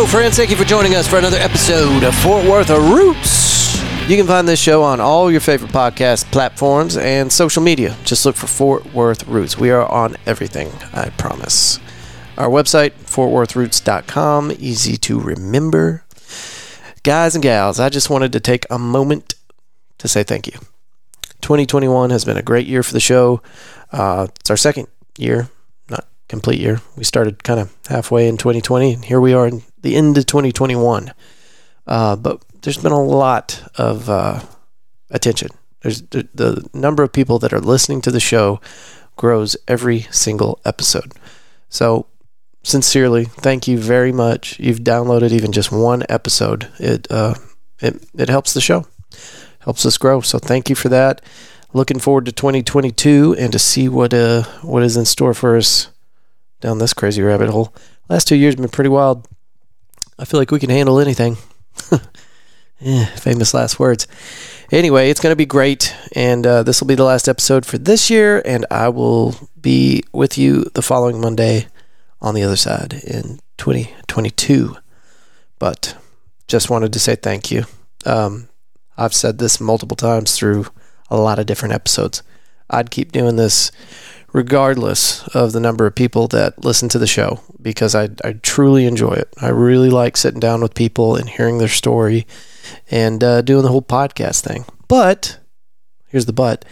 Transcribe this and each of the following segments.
Hello, friends. Thank you for joining us for another episode of Fort Worth Roots. You can find this show on all your favorite podcast platforms and social media. Just look for Fort Worth Roots. We are on everything, I promise. Our website, fortworthroots.com, easy to remember. Guys and gals, I just wanted to take a moment to say thank you. 2021 has been a great year for the show. Uh, it's our second year, complete year. We started kind of halfway in 2020, and here we are in the end of 2021. Uh, but there's been a lot of uh, attention. There's the, the number of people that are listening to the show grows every single episode. So sincerely, thank you very much. You've downloaded even just one episode. It uh, it it helps the show, helps us grow. So thank you for that. Looking forward to 2022 and to see what uh what is in store for us down this crazy rabbit hole. Last two years have been pretty wild. I feel like we can handle anything. yeah, famous last words. Anyway, it's going to be great, and uh, this will be the last episode for this year, and I will be with you the following Monday on the other side in 2022. But just wanted to say thank you. Um, I've said this multiple times through a lot of different episodes. I'd keep doing this regardless of the number of people that listen to the show because I, I truly enjoy it. I really like sitting down with people and hearing their story and uh, doing the whole podcast thing. But here's the but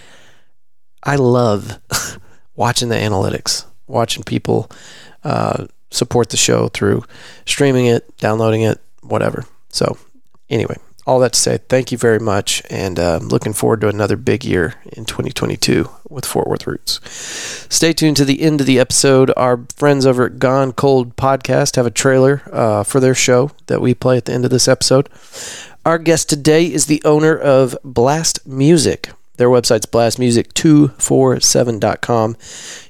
I love watching the analytics, watching people uh, support the show through streaming it, downloading it, whatever. So, anyway, all that to say, thank you very much, and uh, looking forward to another big year in 2022 with Fort Worth Roots. Stay tuned to the end of the episode. Our friends over at Gone Cold Podcast have a trailer uh, for their show that we play at the end of this episode. Our guest today is the owner of Blast Music. Their website's blastmusic247.com.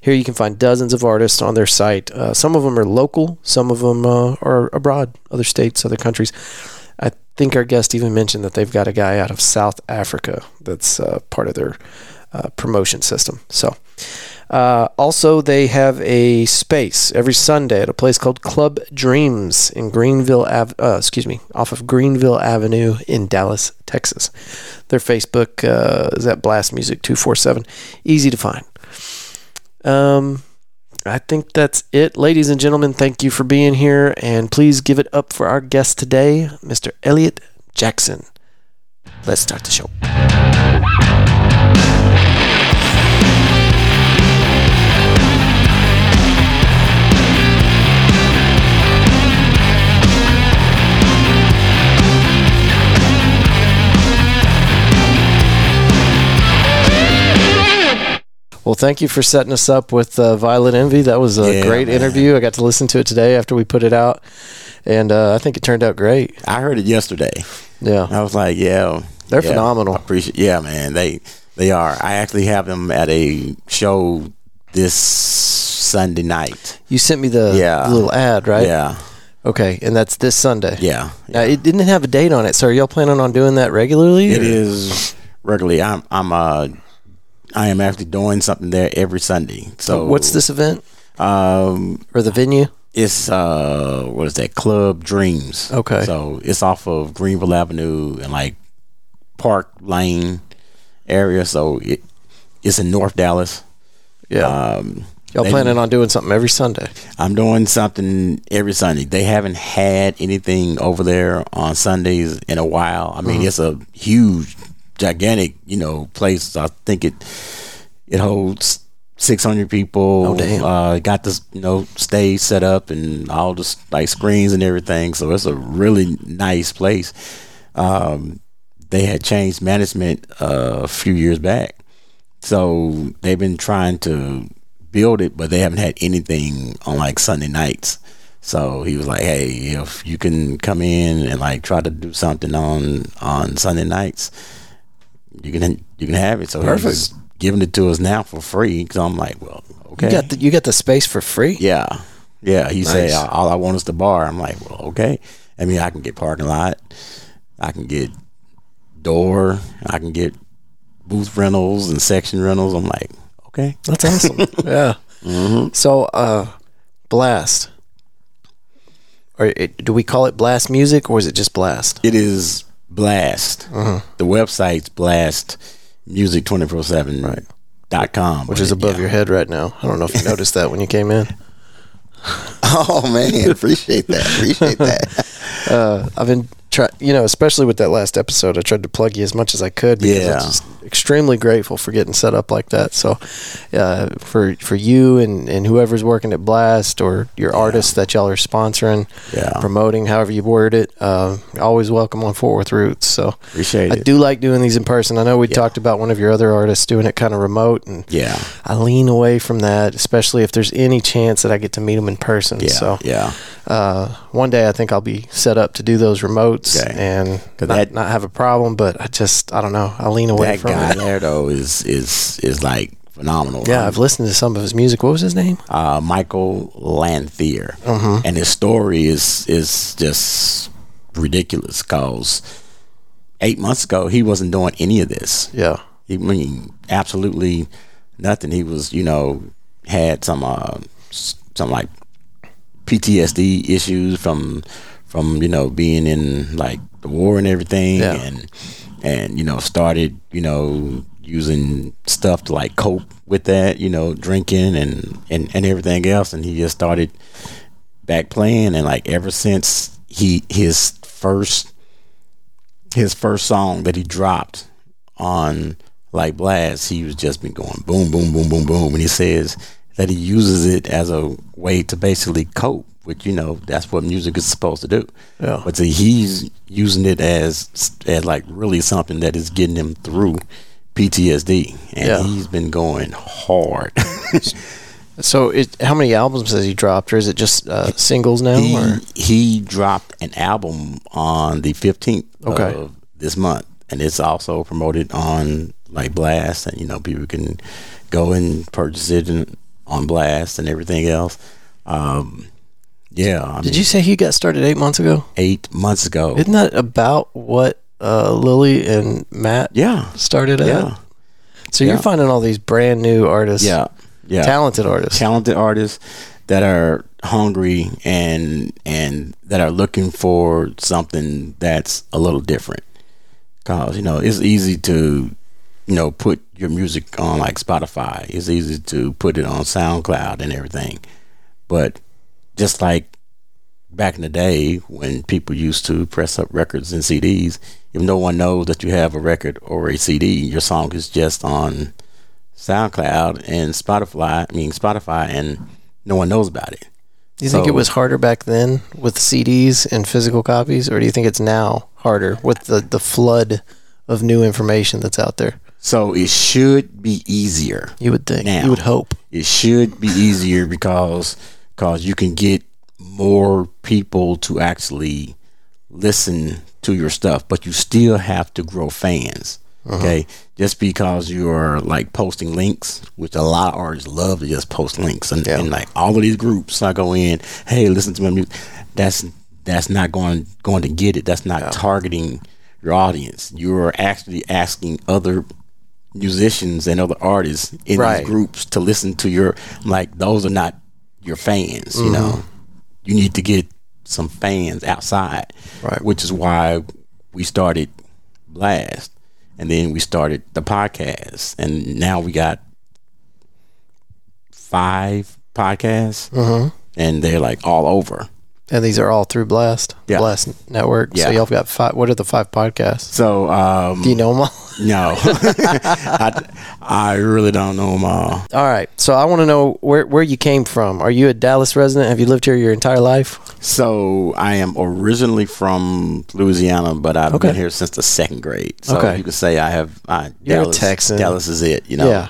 Here you can find dozens of artists on their site. Uh, some of them are local, some of them uh, are abroad, other states, other countries. Think our guest even mentioned that they've got a guy out of South Africa that's uh, part of their uh, promotion system. So, uh, also, they have a space every Sunday at a place called Club Dreams in Greenville, Ave- uh, excuse me, off of Greenville Avenue in Dallas, Texas. Their Facebook uh, is at Blast Music 247. Easy to find. Um, I think that's it. Ladies and gentlemen, thank you for being here. And please give it up for our guest today, Mr. Elliot Jackson. Let's start the show. Well, thank you for setting us up with uh, Violet Envy. That was a Yeah, great man. interview. I got to listen to it today after we put it out, and uh, I think it turned out great. I heard it yesterday. Yeah, I was like, yeah, They're yeah, phenomenal. I appreciate. Yeah, man, they they are. I actually have them at a show this Sunday night. you sent me the, Yeah. the little ad, right? Yeah, Okay, and that's this Sunday. yeah. Uh, it didn't have a date on it, so are y'all planning on doing that regularly? It or- is regularly. I'm I'm uh I am actually doing something there every Sunday. So What's this event Um, or the venue? it's uh what is that? Club Dreams. Okay. So it's off of Greenville Avenue and like Park Lane area. So it it's in North Dallas. Yeah, Um, y'all they- planning on doing something every Sunday? I'm doing something every Sunday. They haven't had anything over there on Sundays in a while. I Mm-hmm. mean, it's a huge, gigantic, you know, place. I think it it holds 600 people. Oh, damn. Uh, got this, you know, stage set up and all the like screens and everything. So it's a really nice place. Um, they had changed management uh, a few years back. So they've been trying to build it, but they haven't had anything on like Sunday nights. So he was like, "Hey, if you can come in and like try to do something on on Sunday nights, you can you can have it." So Perfect. he's giving it to us now for free. Because I'm like, "Well, okay, You got the, you got the space for free. yeah, yeah." He said, "All I want is the bar." I'm like, "Well, okay." I mean, I can get parking lot, I can get door, I can get booth rentals and section rentals. I'm like, okay. That's awesome. yeah. Mm-hmm. So, uh, Blast. or it, do we call it blast music or is it just blast? It is Blast. Uh-huh. The website's blastmusic247 Right. dot com, Which is above your head right now. I don't know if you noticed that when you came in. Oh man, appreciate that. Appreciate that. Uh, I've been try, you know, especially with that last episode, I tried to plug you as much as I could because Yeah. I'm just extremely grateful for getting set up like that. So, uh, for for you and, and whoever's working at Blast or your artists that y'all are sponsoring, Yeah. promoting, however you word it, uh, always welcome on Fort Worth Roots. So, Appreciate I it. do like doing these in person. I know we talked about one of your other artists doing it kind of remote, and Yeah. I lean away from that, especially if there's any chance that I get to meet them in person. Yeah. So, yeah. uh, one day I think I'll be set up to do those remotes Okay. and not, that- not have a problem. But I just I don't know. I lean away That from guy it. there though is is is like phenomenal. Yeah, Um, I've listened to some of his music. What was his name? uh, Michael Lanthier, Uh-huh. and his story is is just ridiculous. Cause eight months ago he wasn't doing any of this. Yeah, I mean, absolutely nothing. He was, you know, had some uh, some like PTSD issues from from you know being in like the war and everything, Yeah. and and you know started you know using stuff to like cope with that, you know, drinking and and and everything else, and he just started back playing, and like ever since he his first his first song that he dropped on like blast he was just been going boom boom boom boom boom. And he says that he uses it as a way to basically cope which you know that's what music is supposed to do Yeah. but see, he's using it as as like really something that is getting him through PTSD and Yeah. he's been going hard So, it, how many albums has he dropped, or is it just uh, singles now? he, or? he dropped an album on the 15th Okay. of this month and it's also promoted on like blast and you know people can go and purchase it and, on blast and everything else um yeah I Did mean, you say he got started eight months ago? eight months ago Isn't that about what uh, Lily and Matt yeah started at? yeah So you're finding all these brand new artists, yeah yeah talented artists. talented artists that are hungry and and that are looking for something that's a little different. Cause you know it's easy to you know put your music on like Spotify. It's easy to put it on SoundCloud and everything. But just like back in the day when people used to press up records and CDs, if no one knows that you have a record or a CD, your song is just on SoundCloud and Spotify. I mean Spotify, and no one knows about it. Do you think it was harder back then with CDs and physical copies, or do you think it's now harder with the, the flood of new information that's out there? So it should be easier. You would think. Now. You would hope. It should be easier because because you can get more people to actually listen to your stuff, but you still have to grow fans. Uh-huh. Okay, just because you're like posting links, which a lot of artists love to just post links, and, Yeah. and like all of these groups, I go in, hey, listen to my music. That's that's not going going to get it. That's not targeting your audience. You're actually asking other musicians and other artists in Right. these groups to listen to your like those are not your fans you know you need to get some fans outside Right. which is why we started blast and then we started the podcast and now we got five podcasts Mm-hmm. and they're like all over And these are all through Blast, Yeah. Blast Network. So y'all have got five. What are the five podcasts? so um Do you know them all? no I, I really don't know them all all right. So I want to know where where you came from. Are you a Dallas resident? Have you lived here your entire life? So I am originally from Louisiana, but I've Okay. been here since the second grade. So Okay. you could say I have. I, You're a Dallas, Texan. Dallas is it. You know. Yeah.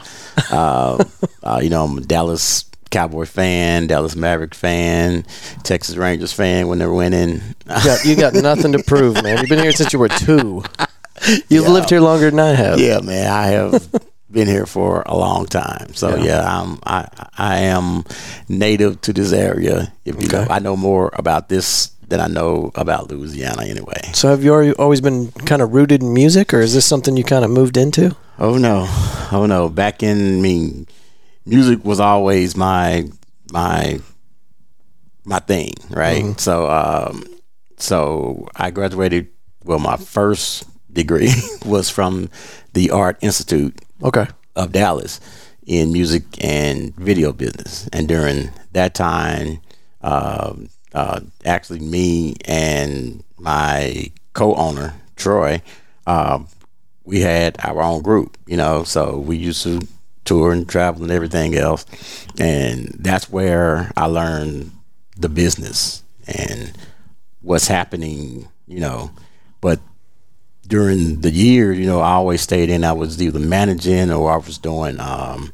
uh, uh, you know, I'm a Dallas Cowboy fan, Dallas Maverick fan, Texas Rangers fan when they're winning. You got, you got nothing to prove, man. You've been here since you were two. You've lived here longer than I have. yeah, man, I have been here for a long time. So Yeah. yeah, I'm I I am native to this area. If you know, I know more about this than I know about Louisiana anyway. So have you always been kind of rooted in music, or is this something you kind of moved into? Oh no, oh no! Back in, I mean, music was always my my my thing, right? So, um, so I graduated. Well, my first degree was from the Art Institute Okay. of Dallas in music and video business. And during that time, um, uh, actually, me and my co-owner Troy, um, we had our own group. You know, so we used to tour and travel and everything else, and that's where I learned the business and what's happening. You know, but during the year, you know, I always stayed in. I was either managing or I was doing, um,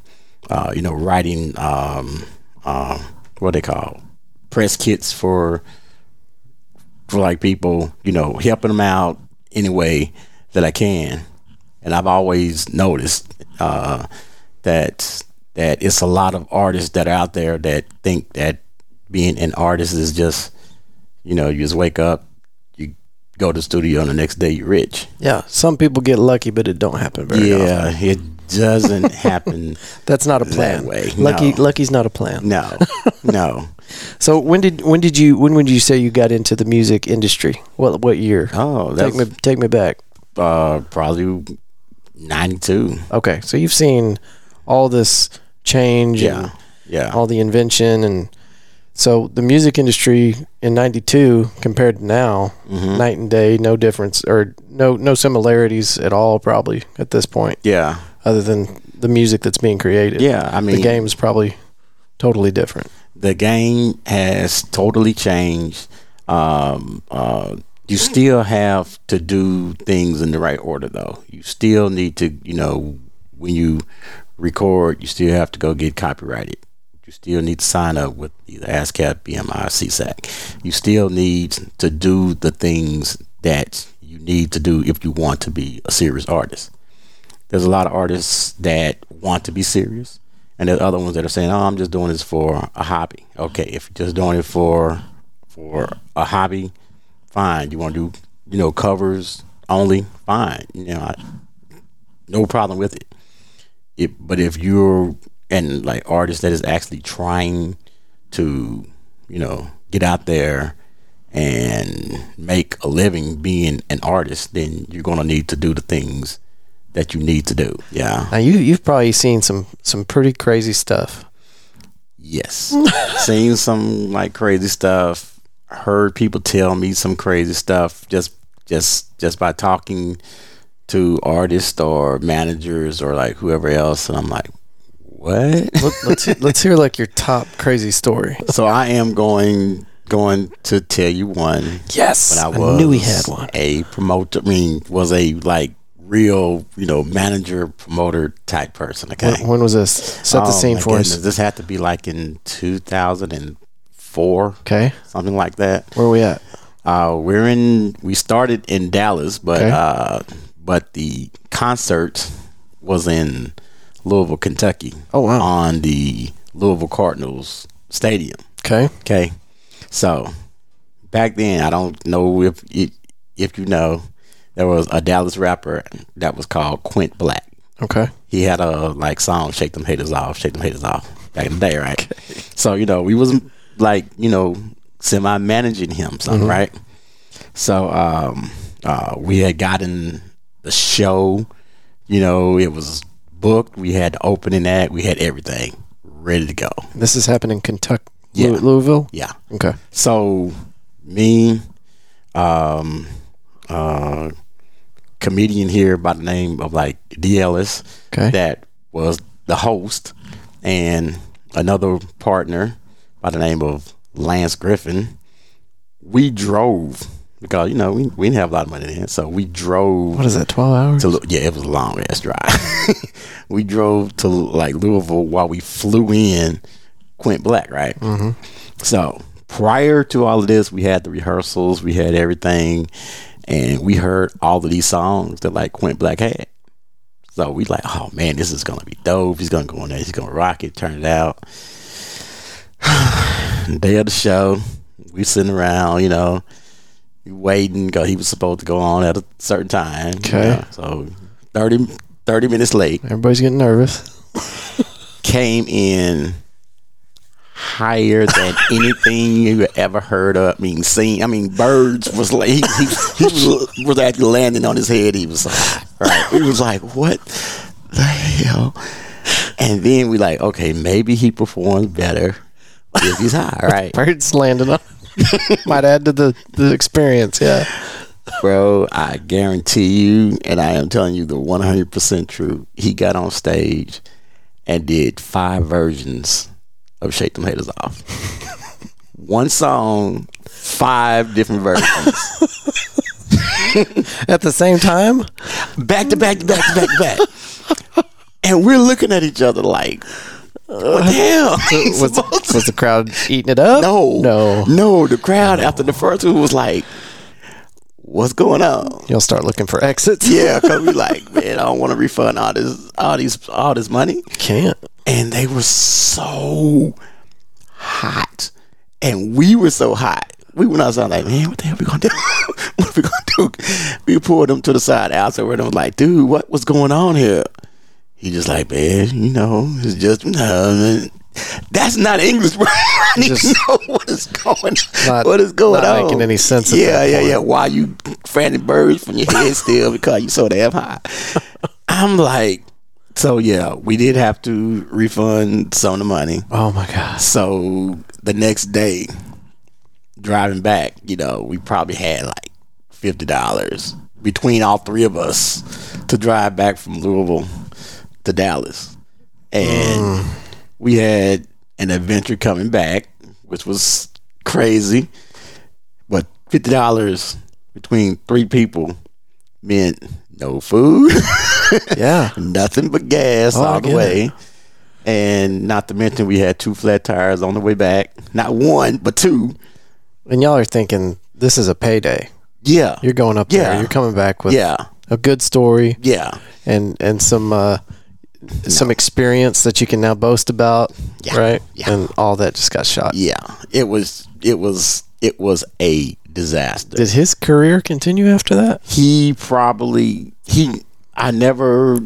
uh, you know, writing, um, um, what they call press kits for for like people, you know, helping them out any way that I can. And I've always noticed uh, that that it's a lot of artists that are out there that think that being an artist is just, you know, you just wake up, you go to the studio, and the next day you're rich. Yeah. Some people get lucky, but it don't happen very often. Yeah, it doesn't happen. That's not a plan. way, Lucky, no. lucky's not a plan. No, no. So when did when did you when would you say you got into the music industry? What what year? Oh, take me take me back. uh, probably '92. Okay, so you've seen all this change Yeah, and yeah. all the invention and so the music industry in 92 compared to now Mm-hmm. night and day no difference or no no similarities at all probably at this point Yeah, other than the music that's being created yeah. I mean, the game's probably totally different the game has totally changed. Um, uh, you still have to do things in the right order, though. You still need to, you know, when you record, you still have to go get copyrighted. You still need to sign up with either ASCAP, BMI, SESAC. You still need to do the things that you need to do if you want to be a serious artist. There's a lot of artists that want to be serious, and there's other ones that are saying, "Oh, I'm just doing this for a hobby." Okay, if you're just doing it for for a hobby, fine. You want to do, you know, covers only, fine. You know, I, no problem with it. If, but if you're an like artist that is actually trying to, you know, get out there and make a living being an artist, then you're gonna need to do the things that you need to do. Yeah. now you you've probably seen some some pretty crazy stuff Yes. Seen some like crazy stuff. Heard people tell me some crazy stuff just just just by talking to artists or managers or like whoever else and I'm like, what? Let, let's let's hear like your top crazy story so I am going going to tell you one. yes I I, knew he had one a promoter I mean was a like real, you know, manager promoter type person. Okay. when, when was this set the Oh, scene for goodness. us This had to be like in 2004, okay something like that. where are we at Uh, we're in. We started in Dallas, but Okay. uh, but the concert was in Louisville, Kentucky. Oh, wow. On the Louisville Cardinals stadium. okay Okay, so back then, I don't know if if, if you know, there was a Dallas rapper that was called Quint Black. okay He had a like song "Shake Them Haters Off," "Shake Them Haters Off" back in the day, right? So you know, we was like you know semi managing him, something, right? So um, uh, we had gotten the show. You know, it was booked. We had the opening act. We had everything ready to go. this is happening in Kentucky Yeah. Louisville Yeah. okay So me, um, uh, comedian here by the name of like D. Ellis, Okay. that was the host, and another partner by the name of Lance Griffin. We drove because you know we, we didn't have a lot of money then, so we drove what is that 12 hours to yeah, it was a long ass drive. we drove to like Louisville while we flew in Quint Black, right? Mm-hmm. So prior to all of this, we had the rehearsals, we had everything, and we heard all of these songs that like Quint Black had. So we like, oh man, this is gonna be dope. He's gonna go in there, he's gonna rock it. Turn it out. Day of the show, we sitting around, you know, waiting because he was supposed to go on at a certain time. you Okay. know. So 30, 30 minutes late, everybody's getting nervous came in higher than anything you ever heard of. I mean, seen. I mean, birds was like he, he, he was, was actually landing on his head. He was high. Right? He was like, what the hell? And then we like, okay, maybe he performs better if he's high, right? Birds landing on. Might add to the, the experience, yeah. Bro, I guarantee you, and I am telling you the 100% truth, he got on stage and did five versions of Shake Them Haters Off. One song, five different versions. At the same time? back to back to back to back to back. and we're looking at each other like, what the hell? Was, was the crowd eating it up? no. No. No, the crowd after the first one was like, what's going on? You'll start looking for exits. Yeah, because we like, man, I don't want to refund all this, all these, all this money. Can't. And they were so hot, and we were so hot. We went outside like, man, what the hell we gonna do? what are we gonna do? We pulled them to the side outside where them was like, dude, what was going on here? He just like, man, you know, it's just no. That's not English, bro. I need Just to know what is going, not- what is going not on. making any sense Yeah, yeah, point. yeah. Why you fanning birds from your head still because you so damn high? I'm like, so yeah, we did have to refund some of the money. Oh my god! So the next day, driving back, you know, we probably had like fifty dollars between all three of us to drive back from Louisville to Dallas, and we had an adventure coming back, which was crazy. But fifty dollars between three people meant no food, Yeah. nothing but gas Oh, all the way. And not to mention, we had two flat tires on the way back. Not one, but two. And y'all are thinking this is a payday. Yeah. You're going up there. Yeah. You're coming back with yeah. a good story Yeah. and and some uh, some experience that you can now boast about, Yeah. right? Yeah. And all that just got shot. Yeah. It was, it was, it was a disaster. Did his career continue after that? he probably, he, I never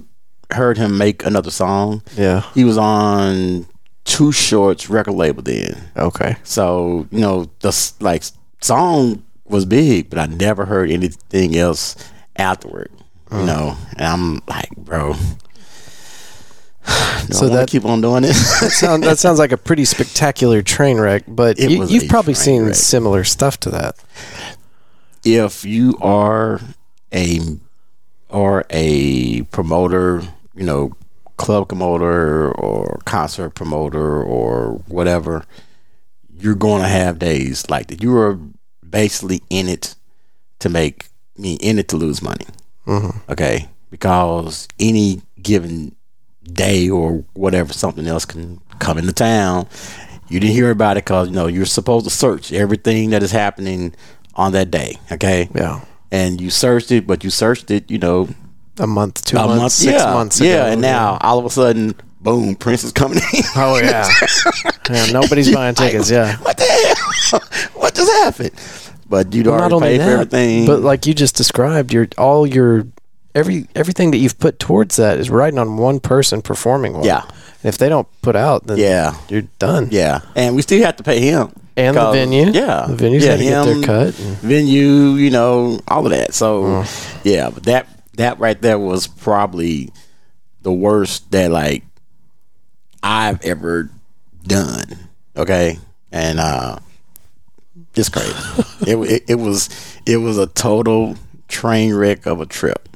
heard him make another song. Yeah. He was on Too Short's record label then. Okay. So, you know, the like song was big, but I never heard anything else afterward. You mm. know, and I'm like, bro. Do So that- keep on doing it. That, sound, that sounds like a pretty spectacular train wreck, but It you, you've probably seen wreck. similar stuff to that. if you are a or a promoter, you know, club promoter or concert promoter or whatever, you're going to have days like that. You are basically in it to make me in it to lose money. Mm-hmm. Okay, because any given day or whatever, something else can come into town. You didn't hear about it because you know you're supposed to search everything that is happening on that day. Okay, Yeah. and you searched it, but you searched it, you know, A month, two a months, month, six yeah, months yeah, and now all of a sudden, boom, Prince is coming in. Oh, yeah. yeah nobody's buying tickets, yeah. what the hell? what just happened? But you'd already paid that, for everything. but like you just described, your all your every everything that you've put towards that is riding on one person performing well. Yeah. And if they don't put out, then yeah, you're done. yeah, and we still have to pay him And the venue. Yeah, The venue's yeah, to get their him, cut and- Venue, you know, all of that. So, yeah, but that that right there was probably the worst that like I've ever done. Okay, and uh, it's crazy. it, it it was it was a total train wreck of a trip.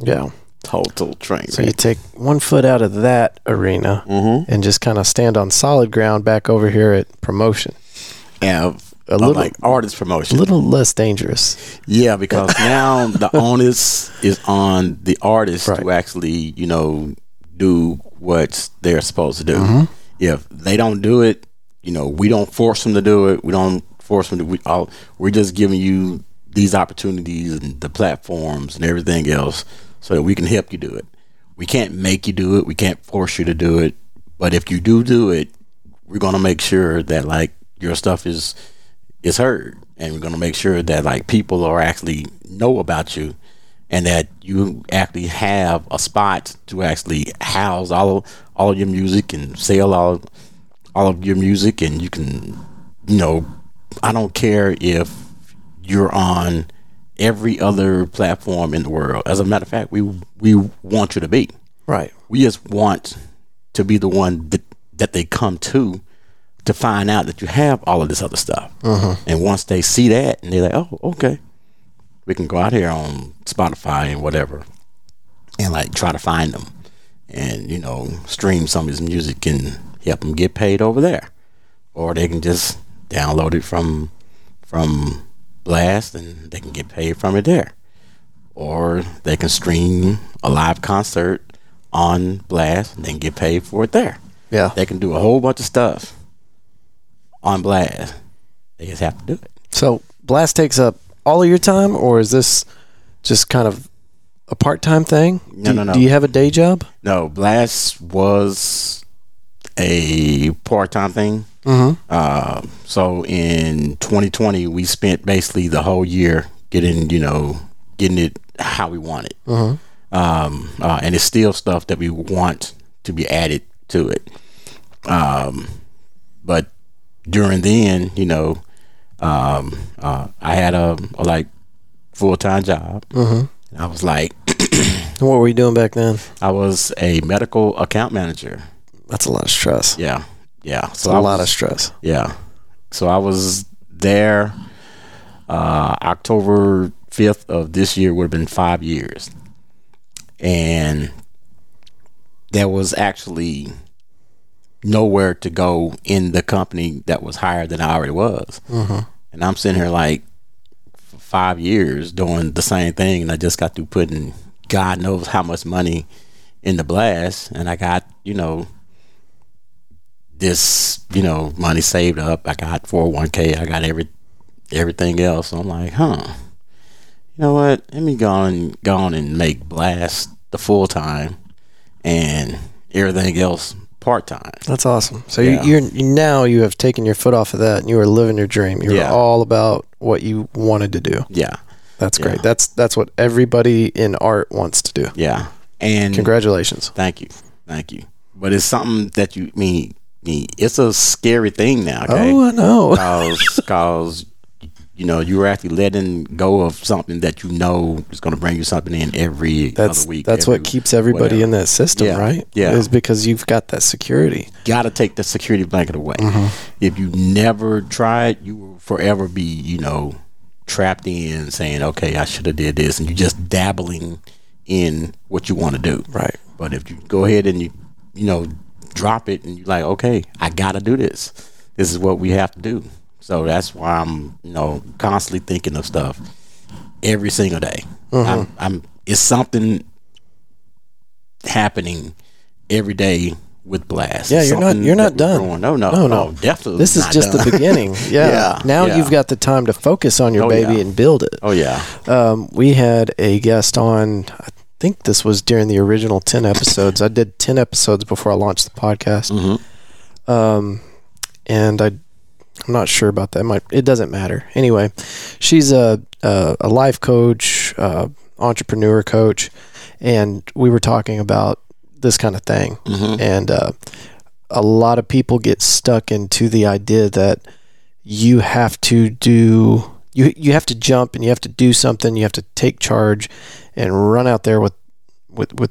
Yeah. Total train So you take one foot out of that arena Mm-hmm. and just kind of stand on solid ground back over here at promotion. Yeah, A little- little like artist promotion, A little less dangerous. Yeah, because now the onus is on the artist Right. to actually, you know, do what they're supposed to do. Mm-hmm. If they don't do it, you know, we don't force them to do it. We don't force them to. We all, we're just giving you these opportunities and the platforms and everything else so that we can help you do it. We can't make you do it. We can't force you to do it. But if you do do it, we're gonna make sure that like your stuff is is heard, and we're gonna make sure that like people are actually know about you, and that you actually have a spot to actually house all of all of your music and sell all all of your music, and you can, you know, I don't care if you're on every other platform in the world. As a matter of fact, we we want you to be. Right. We just want to be the one that that they come to to find out that you have all of this other stuff. Uh-huh. And once they see that, and they're like, "Oh, okay, we can go out here on Spotify and whatever, and like try to find them, and you know, stream some of his music and help them get paid over there, or they can just download it from from Blast and they can get paid from it there, or they can stream a live concert on Blast and then get paid for it there. Yeah. They can do a whole bunch of stuff on Blast. They just have to do it. So Blast takes up all of your time, or is this just kind of a part-time thing? No, do, no, no. Do you have a day job? No, Blast was a part time thing. Mm-hmm. Uh, so in 2020, we spent basically the whole year getting, you know, getting it how we want it. Um, uh, and it's still stuff that we want to be added to it. Um, but during then, you know, um, uh, I had a, a like full time job. Mm-hmm. I was like, What were you doing back then? I was a medical account manager. That's a lot of stress. Yeah, yeah. So a I lot of stress. Yeah. So I was there. Uh, October fifth of this year would have been five years, and there was actually nowhere to go in the company that was higher than I already was. And I'm sitting here like for five years doing the same thing, and I just got through putting God knows how much money in the blast, and I got you know this you know money saved up. I got 401k. I got every everything else. So I'm like, huh. You know what? Let me go on go on and make blast the full time, and everything else part time. That's awesome. So Yeah. you, you're you, now you have taken your foot off of that, and you are living your dream. You're Yeah. all about what you wanted to do. Yeah, That's great. Yeah. That's that's what everybody in art wants to do. yeah. And Congratulations. Thank you, thank you. But it's something that you mean. mean it's a scary thing now. Okay. Oh, I know. cause cause you know you're actually letting go of something that you know is going to bring you something in every That's other week. that's every what keeps everybody whatever. in that system, Yeah. right? Yeah. Is because you've got that security. got to take the security blanket away. Mm-hmm. If you never try it, you will forever be you know trapped in saying, okay, I should have did this, and you're just dabbling in what you want to do. Right. But if you go ahead and you you know drop it and you're like, okay, I got to do this. This is what we have to do. So that's why I'm you know constantly thinking of stuff every single day. I'm, I'm it's something happening every day with blast. Yeah, you're not- you're not done. No, no, No, no, no. definitely. This is just the beginning. Yeah. Now you've got the time to focus on your Oh, baby and build it. Oh yeah, Um, we had a guest on. I think this was during the original ten episodes. I did ten episodes before I launched the podcast. Mhm. Um, and I, I'm not sure about that. Might it doesn't matter. Anyway, she's a a, a life coach, uh, entrepreneur coach, and we were talking about this kind of thing. Mhm. And uh, a lot of people get stuck into the idea that you have to do you you have to jump and you have to do something. You have to take charge and run out there with with with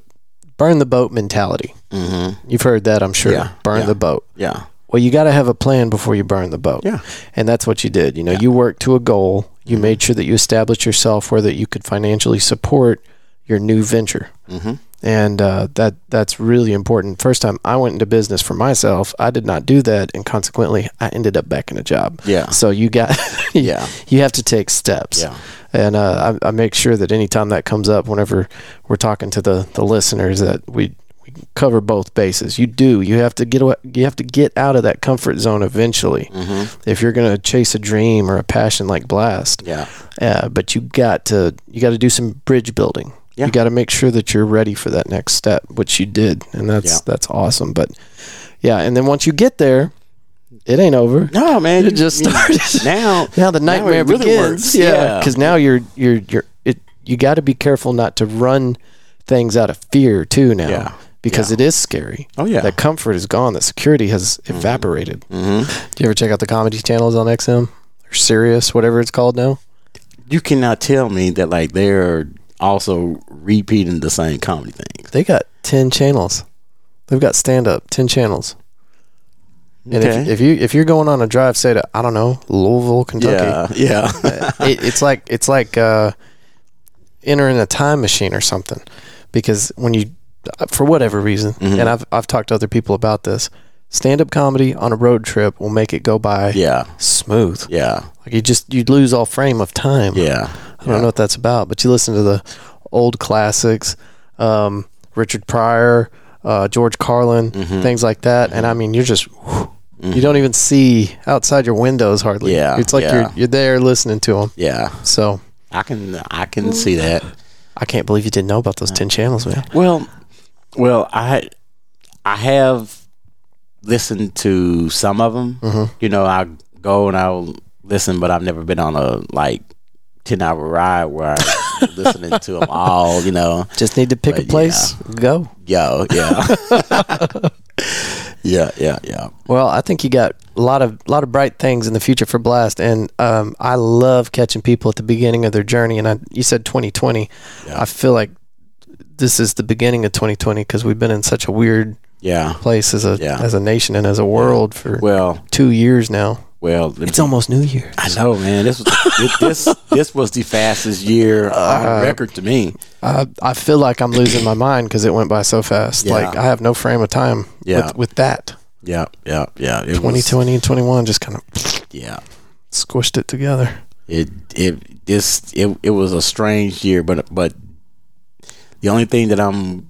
burn the boat mentality. hmm You've heard that, I'm sure. Yeah, burn yeah. the boat. yeah, Well, you got to have a plan before you burn the boat. yeah, And that's what you did. You know, Yeah. you worked to a goal. You made sure that you established yourself where that you could financially support your new venture. hmm And uh, that that's really important. First time I went into business for myself, I did not do that, and consequently, I ended up back in a job. yeah, So you got, yeah, you have to take steps. yeah. And uh, I, I make sure that anytime that comes up, whenever we're talking to the, the listeners, that we, we cover both bases. You do. You have to get away, you have to get out of that comfort zone eventually. hmm If you're going to chase a dream or a passion like Blast, yeah, uh, but you got to you got to do some bridge building. Yeah. You got to make sure that you're ready for that next step, which you did, and that's Yeah. that's awesome. But yeah, and then once you get there, it ain't over. No, man, It just started. now. Now the now nightmare really begins. works. Yeah, Yeah. because now you're you're you're it. You got to be careful not to run things out of fear too. Now, Yeah. because Yeah. it is scary. Oh, yeah. that comfort is gone. That security has evaporated. hmm Do you ever check out the comedy channels on XM or Sirius, whatever it's called now? You cannot tell me that like they're also repeating the same comedy things. They got ten channels. They've got stand up ten channels. And Okay. if, if you if you're going on a drive, say to I don't know Louisville, Kentucky, Yeah, yeah. it, it's like it's like uh, entering a time machine or something because when you for whatever reason Mm-hmm. and I've I've talked to other people about this stand up comedy on a road trip will make it go by yeah, smooth yeah, like you just you'd lose all frame of time yeah. I don't know what that's about but you listen to the old classics um, Richard Pryor uh, George Carlin Mm-hmm. things like that and I mean you're just you don't even see outside your windows hardly Yeah, it's like yeah. you're you're there listening to them Yeah, so I can I can see that. I can't believe you didn't know about those ten channels, man. Well, well, I I have listened to some of them. Mm-hmm. You know, I go and I'll listen, but I've never been on a like ten hour ride where I'm listening to them all. You know, Just need to pick a But, place, go. yo, yeah, yeah, yeah, yeah. Well, I think you got a lot of lot of bright things in the future for Blast, and um, I love catching people at the beginning of their journey. And I, you said 2020. Yeah. I feel like this is the beginning of 2020 because we've been in such a weird Yeah. place as a Yeah. as a nation and as a world for Well, two years now. Well, let me- It's almost New Year. I know, man. This was this this, this was the fastest year Uh, on record to me. I, I feel like I'm losing my mind because it went by so fast. Yeah. Like I have no frame of time Yeah. with, with that. Yeah, yeah, yeah. It was, 2020 and 21 just kind of yeah. squished it together. it it this it, it was a strange year but but the only thing that i'm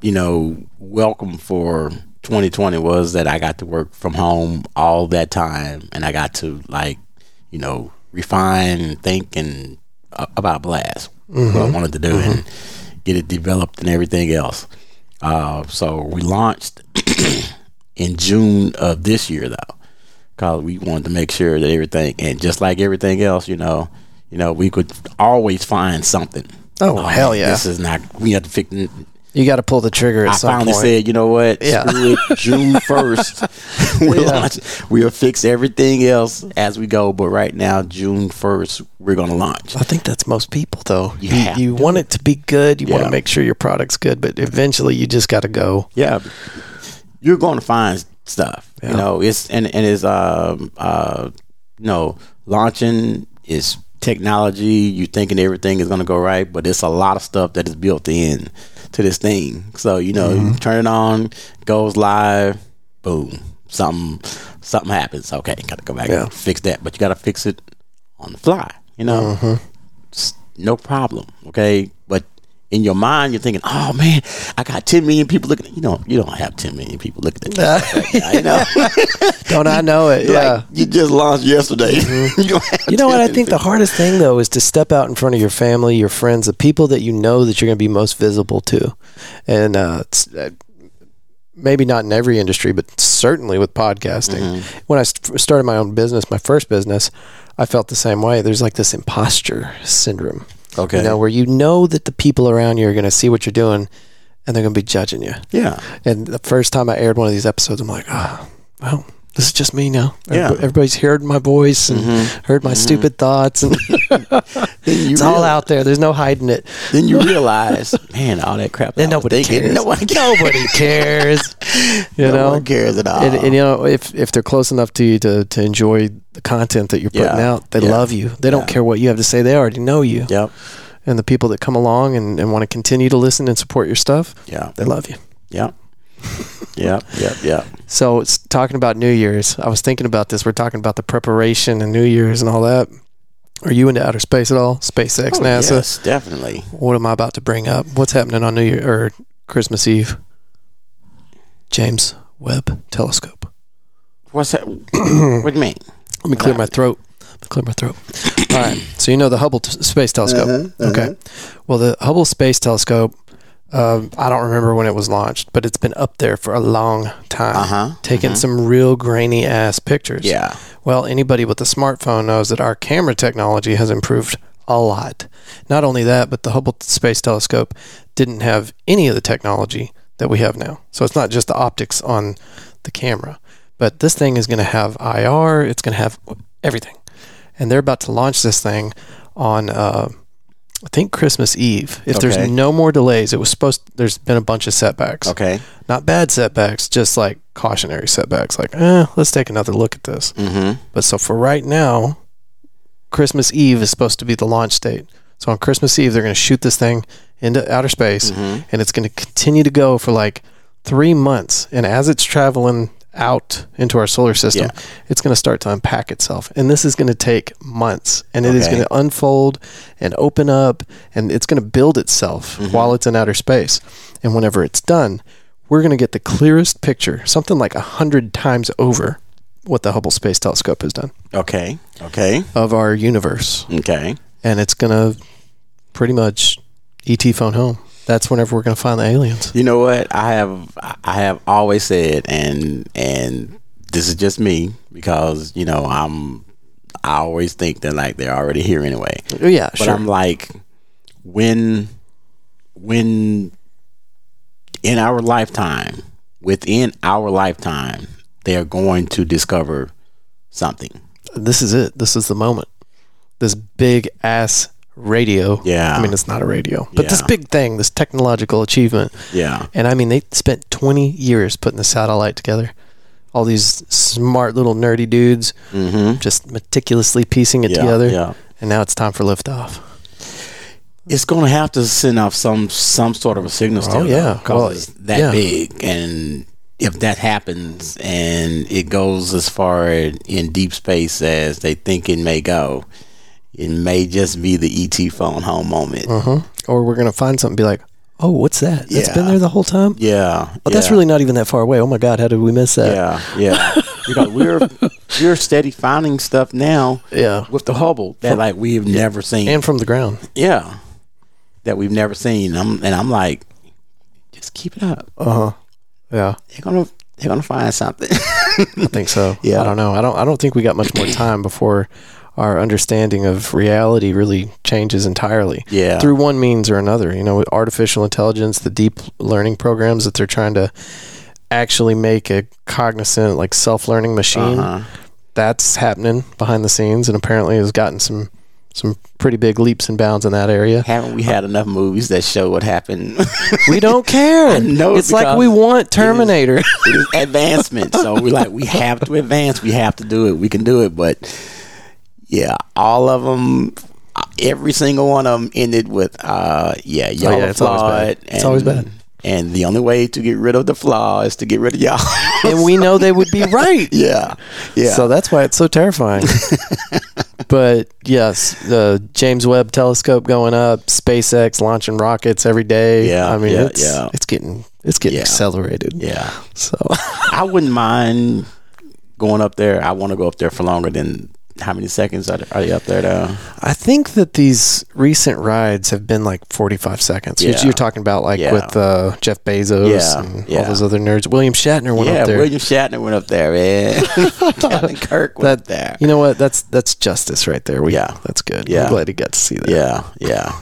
you know welcome for 2020 was that i got to work from home all that time and i got to like you know refine and think and uh, about blast what i wanted to do and get it developed and everything else uh, so we launched in june of this year though because we wanted to make sure that everything and just like everything else, you know, you know, we could always find something. Oh, hell yeah. This is not. We have to fix. You got to pull the trigger at I some finally point. said, you know what? Yeah. June first, we'll Yeah. launch. We'll fix everything else as we go. But right now, June first, we're gonna launch. I think that's most people, though. You You, you want it to be good. You want to make sure your product's good, but eventually you just got to go. Yeah, you're going to find stuff. Yeah. You know, it's and and it's um uh you know launching is technology. You thinking everything is going to go right, but it's a lot of stuff that is built in to this thing. So you know, Mm-hmm. you turn it on, goes live, boom, something something happens. Okay, got to go back Yeah. and fix that, but you got to fix it on the fly. You know, Mm-hmm. No problem. Okay, but in your mind, you're thinking, "Oh man, I got 10 million people looking." At, you know, you don't have 10 million people looking at you. right now, you know, Don't I know it? Yeah. like you just launched yesterday. you don't have You know what? I think the hardest thing though is to step out in front of your family, your friends, the people that you know that you're going to be most visible to, and uh, uh, maybe not in every industry, but certainly with podcasting. Mm-hmm. When I st- started my own business, my first business, I felt the same way. There's like this imposter syndrome. Okay. You know, where you know that the people around you are going to see what you're doing, and they're going to be judging you. Yeah, And the first time I aired one of these episodes, I'm like, oh, well, this is just me now. Yeah. Everybody's heard my voice and mm-hmm. heard my mm-hmm. stupid thoughts, and then it's all out there. There's no hiding it. Then you realize, man, all that crap. And nobody cares. Nobody cares. Nobody cares. You no know, one cares at all. and, and you know, if if they're close enough to you to, to enjoy the content that you're putting Yeah. out, they Yeah. love you. They don't Yeah. care what you have to say. They already know you. yep. And the people that come along and, and want to continue to listen and support your stuff, Yeah. they love you. Yep. yep. Yep. Yep. So it's talking about New Year's. I was thinking about this. We're talking about the preparation and New Year's and all that. Are you into outer space at all? SpaceX, Oh, NASA. Yes, definitely. What am I about to bring up? What's happening on New Year or Christmas Eve? James Webb Telescope. What's that? what do you mean? Let me clear my throat. Let me clear my throat. All right. So you know the Hubble t- Space Telescope. Uh-huh, Okay. Well, the Hubble Space Telescope. Um, I don't remember when it was launched, but it's been up there for a long time, Uh-huh, taking some real grainy ass pictures. Yeah. Well, anybody with a smartphone knows that our camera technology has improved a lot. Not only that, but the Hubble Space Telescope didn't have any of the technology that we have now. So it's not just the optics on the camera, but this thing is going to have IR. It's going to have everything, and they're about to launch this thing on. Uh, I think Christmas Eve. If Okay. there's no more delays, it was supposed. There's been a bunch of setbacks. Okay. Not bad setbacks, just like cautionary setbacks. Like, eh, let's take another look at this. Mm-hmm. But so for right now, Christmas Eve is supposed to be the launch date. So on Christmas Eve, they're going to shoot this thing into outer space, Mhm. and it's going to continue to go for like three months. And as it's traveling out into our solar system, Yeah. it's going to start to unpack itself. And this is going to take months, and it is Okay. going to unfold and open up, and it's going to build itself Mm-hmm. while it's in outer space. And whenever it's done, we're going to get the clearest picture, something like a hundred times over what the Hubble Space Telescope has done Okay. Okay. of our universe, Okay. and it's gonna pretty much ET phone home. That's whenever we're gonna find the aliens. You know what? I have I have always said, and and this is just me because you know I'm I always think that like they're already here anyway. Oh, yeah, But sure. I'm like, when when in our lifetime, within our lifetime, they are going to discover something. this is it. This is the moment. This big ass radio. Yeah. I mean, it's not a radio, but this big thing, this technological achievement. Yeah. And I mean, they spent 20 years putting the satellite together. All these smart little nerdy dudes Mm-hmm. just meticulously piecing it Yeah, together. yeah. And now it's time for liftoff. It's going to have to send off some some sort of a signal. Still, Oh, yeah. because Well, it's that yeah. big, and if that happens and it goes as far in deep space as they think it may go, it may just be the ET phone home moment. Uh-huh. Or we're gonna find something and be like, oh, what's that? That's been there the whole time. Yeah, Oh, that's yeah. really not even that far away. Oh my God, how did we miss that? yeah, yeah. because we're we're steady finding stuff now Yeah. with the Hubble that like we've never seen. And from the ground. yeah, that we've never seen. I'm, and I'm like, just keep it up. Uh huh. Yeah, They're gonna they're gonna find something. I think so. Yeah. I don't know. I don't. I don't think we got much more time before our understanding of reality really changes entirely. Yeah. Through one means or another. You know, with artificial intelligence, the deep learning programs that they're trying to actually make a cognizant, like self-learning machine. Uh-huh. That's happening behind the scenes, and apparently has gotten some some pretty big leaps and bounds in that area. Haven't we had enough movies that show what happened? We don't care. Know it's like we want Terminator. it is advancement. So we're like, we have to advance. We have to do it. We can do it. But yeah, all of them, every single one of them ended with, uh, yeah, y'all Oh, yeah, are it's always bad. flawed. It's always bad. And the only way to get rid of the flaw is to get rid of y'all. and we know they would be right. yeah, yeah. So that's why it's so terrifying. but yes, the James Webb Telescope going up, SpaceX launching rockets every day. Yeah, I mean yeah, it's yeah. it's getting it's getting Yeah. accelerated. yeah. So I wouldn't mind going up there. I want to go up there for longer than how many seconds are, are they up there now? I think that these recent rides have been like 45 seconds. Yeah. You're talking about like Yeah. with uh, Jeff Bezos Yeah, and all those other nerds. William Shatner went yeah, up there. William Shatner went up there, man. Captain Kirk went up there. You know what? That's that's justice right there. We, Yeah. that's good. Yeah. I'm glad he got to see that. Yeah, yeah,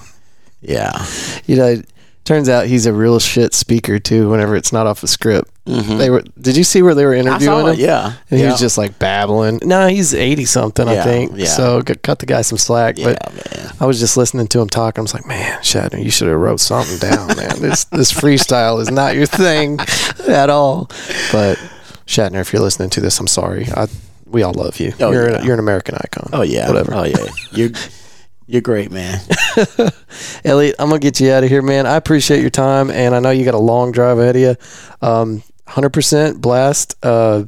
yeah. You know, it turns out he's a real shit speaker too. Whenever it's not off the script, they were. Did you see where they were Mm-hmm. Interviewing him? it. Yeah, And he yeah. was just like babbling. No, he's eighty something, I think. yeah. So cut the guy some slack. yeah, but man. I was just listening to him talk. I was like, man, Shatner, you should have wrote something down, man. This this freestyle is not your thing at all. But Shatner, if you're listening to this, I'm sorry. I we all love you. Oh, you're yeah. an, you're an American icon. Oh yeah, whatever. Oh yeah, you're you're great, man. Elliot, I'm gonna get you out of here, man. I appreciate your time, and I know you got a long drive ahead of you. Um, 100% blast. Uh,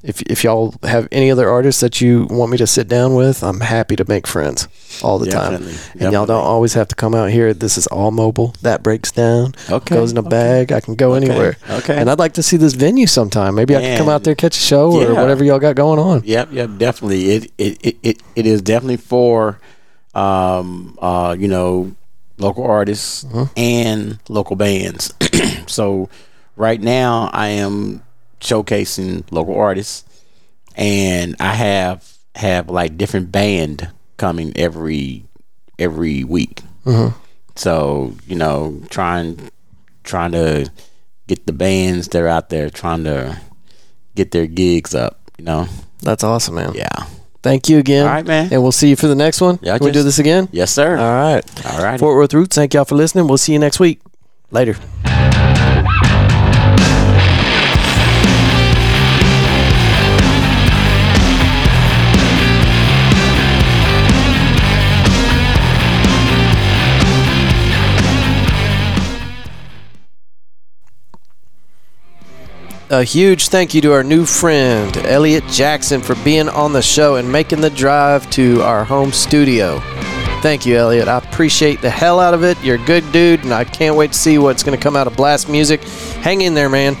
if if y'all have any other artists that you want me to sit down with, I'm happy to make friends all the Definitely, time. And y'all don't always have to come out here. This is all mobile. That breaks down. Okay, Goes in a okay. bag. I can go anywhere. okay. And I'd like to see this venue sometime. Maybe I can come out there catch a show or whatever y'all got going on. Yep, yep, definitely. It it, it, it, it is definitely for um uh you know local artists and local bands. so right now I am showcasing local artists and I have have like different band coming every every week. Mm-hmm. So, you know, trying trying to get the bands that are out there trying to get their gigs up. You know. That's awesome, man. Yeah. Thank you again. All right, man. And we'll see you for the next one. Yeah, Can we do this again? Yes, sir. All right. All right. Fort Worth Roots, thank y'all for listening. We'll see you next week. Later. A huge thank you to our new friend, Elliot Jackson, for being on the show and making the drive to our home studio. Thank you, Elliot. I appreciate the hell out of it. You're a good dude, and I can't wait to see what's going to come out of Blast Music. Hang in there, man.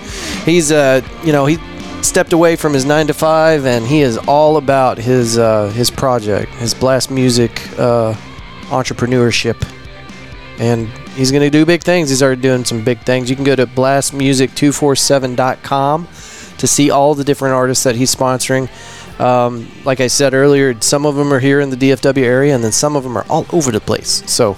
He's, uh, you know, he stepped away from his nine to five, and he is all about his uh, his project, his Blast Music uh, entrepreneurship and he's going to do big things. He's already doing some big things. You can go to blastmusic247.com to see all the different artists that he's sponsoring. Um, like I said earlier, some of them are here in the DFW area, and then some of them are all over the place. So,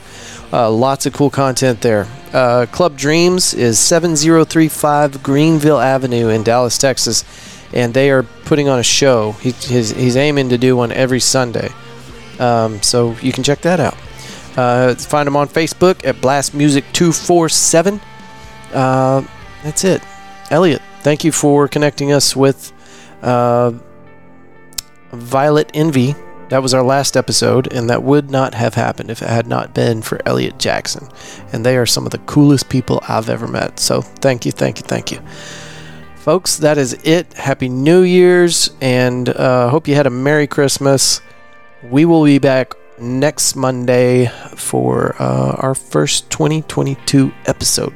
uh, lots of cool content there. Uh, Club Dreams is 7035 Greenville Avenue in Dallas, Texas, and they are putting on a show. He, he's, he's aiming to do one every Sunday. Um, so, you can check that out. Uh, find them on Facebook at Blast Music 247. Uh, that's it. Elliot, thank you for connecting us with uh, Violet Envy. That was our last episode, and that would not have happened if it had not been for Elliot Jackson. And they are some of the coolest people I've ever met. So thank you, thank you, thank you. Folks, that is it. Happy New Year's, and uh, hope you had a Merry Christmas. We will be back next Monday for uh, our first 2022 episode.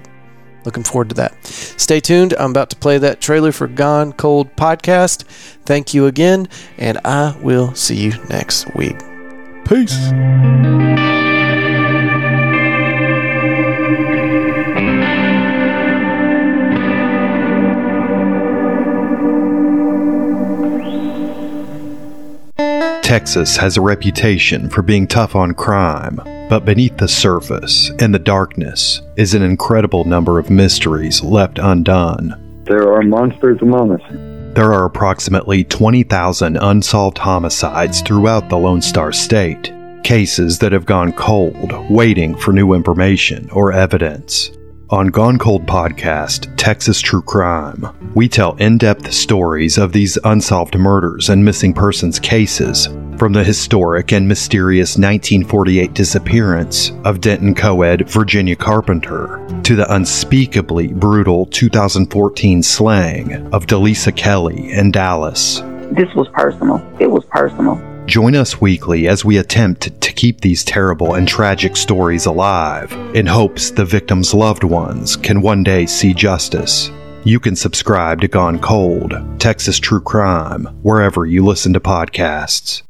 Looking forward to that. Stay tuned. I'm about to play that trailer for Gone Cold podcast. Thank you again, and I will see you next week. Peace. Texas has a reputation for being tough on crime, but beneath the surface, in the darkness, is an incredible number of mysteries left undone. There are monsters among us. There are approximately 20,000 unsolved homicides throughout the Lone Star State, cases that have gone cold, waiting for new information or evidence. On Gone Cold Podcast, Texas True Crime, we tell in depth stories of these unsolved murders and missing persons cases, from the historic and mysterious 1948 disappearance of Denton Coed Virginia Carpenter to the unspeakably brutal 2014 slaying of Delisa Kelly in Dallas. this was personal. It was personal. Join us weekly as we attempt to keep these terrible and tragic stories alive in hopes the victims' loved ones can one day see justice. You can subscribe to Gone Cold, Texas True Crime, wherever you listen to podcasts.